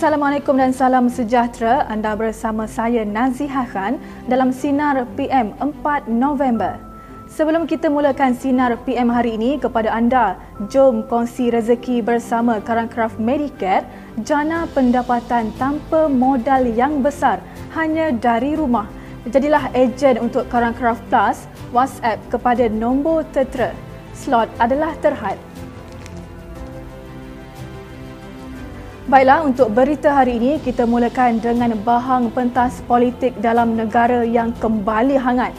Assalamualaikum dan salam sejahtera. Anda bersama saya Nazihah Khan dalam Sinar PM 4 November. Sebelum kita mulakan Sinar PM hari ini kepada anda, jom kongsi rezeki bersama Karangcraft Medicare, jana pendapatan tanpa modal yang besar hanya dari rumah. Jadilah ejen untuk Karangcraft Plus, WhatsApp kepada nombor tertera. Slot adalah terhad. Baiklah, untuk berita hari ini kita mulakan dengan bahang pentas politik dalam negara yang kembali hangat.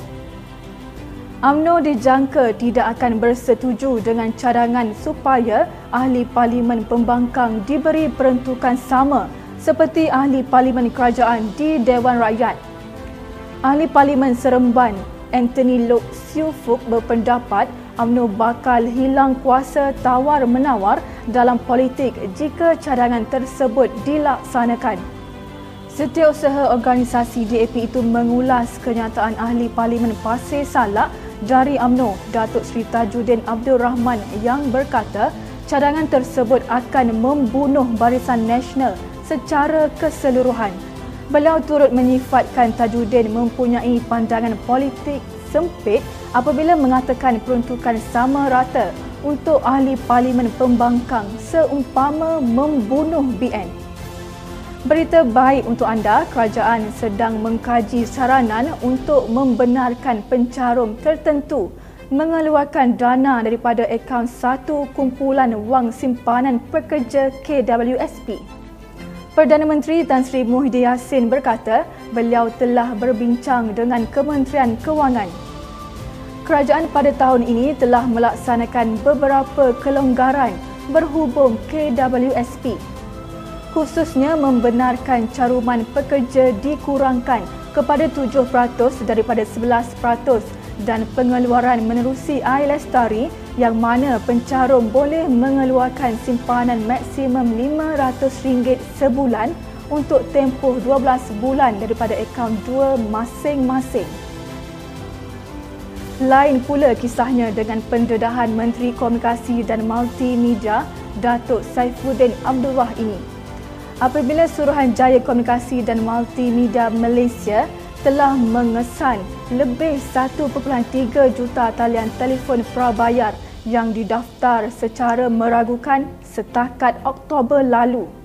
UMNO dijangka tidak akan bersetuju dengan cadangan supaya ahli parlimen pembangkang diberi peruntukan sama seperti ahli parlimen kerajaan di Dewan Rakyat. Ahli parlimen Seremban Anthony Lok Siu Fuk berpendapat UMNO bakal hilang kuasa tawar-menawar dalam politik jika cadangan tersebut dilaksanakan. Setiausaha organisasi DAP itu mengulas kenyataan ahli Parlimen Pasir Salak dari UMNO, Datuk Seri Tajuddin Abdul Rahman yang berkata cadangan tersebut akan membunuh Barisan Nasional secara keseluruhan. Beliau turut menyifatkan Tajuddin mempunyai pandangan politik sempit apabila mengatakan peruntukan sama rata untuk ahli parlimen pembangkang seumpama membunuh BN. Berita baik untuk anda, kerajaan sedang mengkaji saranan untuk membenarkan pencarum tertentu mengeluarkan dana daripada akaun satu kumpulan wang simpanan pekerja KWSP. Perdana Menteri Tan Sri Muhyiddin Yassin berkata beliau telah berbincang dengan Kementerian Kewangan. Kerajaan pada tahun ini telah melaksanakan beberapa kelonggaran berhubung KWSP khususnya membenarkan caruman pekerja dikurangkan kepada 7% daripada 11% dan pengeluaran menerusi air lestari yang mana pencarum boleh mengeluarkan simpanan maksimum RM500 sebulan untuk tempoh 12 bulan daripada akaun dua masing-masing. Lain pula kisahnya dengan pendedahan Menteri Komunikasi dan Multimedia Datuk Saifuddin Abdullah ini. Apabila Suruhanjaya Komunikasi dan Multimedia Malaysia telah mengesan lebih 1.3 juta talian telefon prabayar yang didaftar secara meragukan setakat Oktober lalu.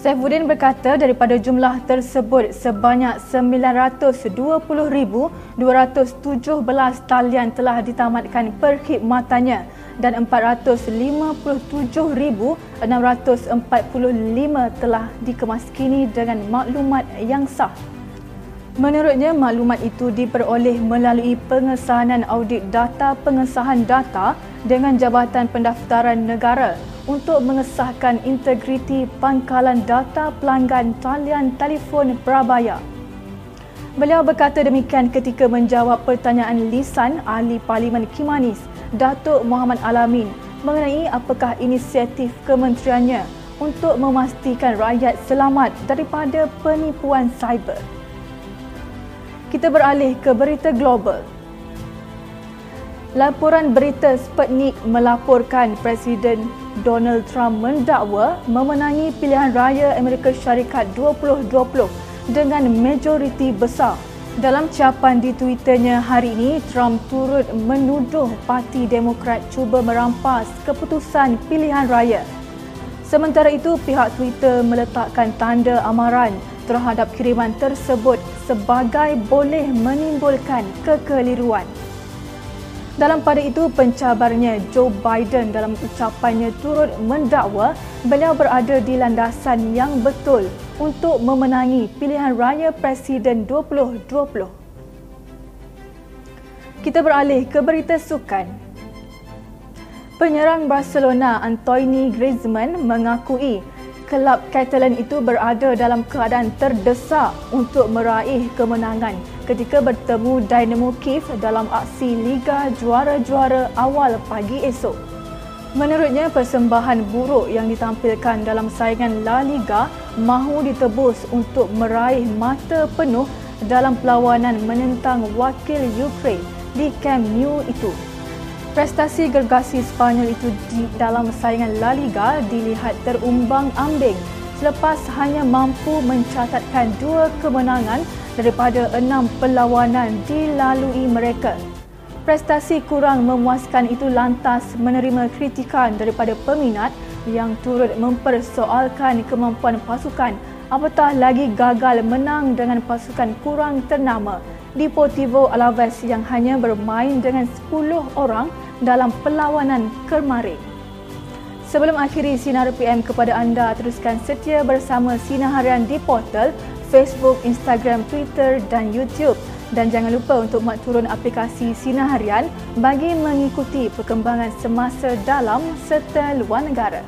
Saifuddin berkata daripada jumlah tersebut sebanyak 920,217 talian telah ditamatkan perkhidmatannya dan 457,645 telah dikemaskini dengan maklumat yang sah. Menurutnya, maklumat itu diperoleh melalui pengesahan audit data pengesahan data dengan Jabatan Pendaftaran Negara untuk mengesahkan integriti pangkalan data pelanggan talian telefon prabayar. Beliau berkata demikian ketika menjawab pertanyaan lisan ahli Parlimen Kimanis, Datuk Muhammad Alamin mengenai apakah inisiatif kementeriannya untuk memastikan rakyat selamat daripada penipuan cyber. Kita beralih ke berita global. Laporan berita Sputnik melaporkan Presiden Donald Trump mendakwa memenangi pilihan raya Amerika Syarikat 2020 dengan majoriti besar. Dalam capan di Twitternya hari ini, Trump turut menuduh Parti Demokrat cuba merampas keputusan pilihan raya. Sementara itu, pihak Twitter meletakkan tanda amaran terhadap kiriman tersebut sebagai boleh menimbulkan kekeliruan. Dalam pada itu, pencabarnya Joe Biden dalam ucapannya turut mendakwa beliau berada di landasan yang betul untuk memenangi pilihan raya Presiden 2020. Kita beralih ke berita sukan. Penyerang Barcelona Antoine Griezmann mengakui kelab Catalan itu berada dalam keadaan terdesak untuk meraih kemenangan ketika bertemu Dynamo Kiev dalam aksi Liga Juara-Juara awal pagi esok. Menurutnya, persembahan buruk yang ditampilkan dalam saingan La Liga mahu ditebus untuk meraih mata penuh dalam perlawanan menentang wakil Ukraine di Camp Nou itu. Prestasi gergasi Spanyol itu di dalam saingan La Liga dilihat terumbang-ambing selepas hanya mampu mencatatkan dua kemenangan daripada enam perlawanan dilalui mereka. Prestasi kurang memuaskan itu lantas menerima kritikan daripada peminat yang turut mempersoalkan kemampuan pasukan apatah lagi gagal menang dengan pasukan kurang ternama Deportivo Alaves yang hanya bermain dengan 10 orang dalam perlawanan kemarin. Sebelum akhiri Sinar PM kepada anda, teruskan setia bersama Sinar Harian di portal Facebook, Instagram, Twitter dan YouTube. Dan jangan lupa untuk mak turun aplikasi Sinar Harian bagi mengikuti perkembangan semasa dalam serta luar negara.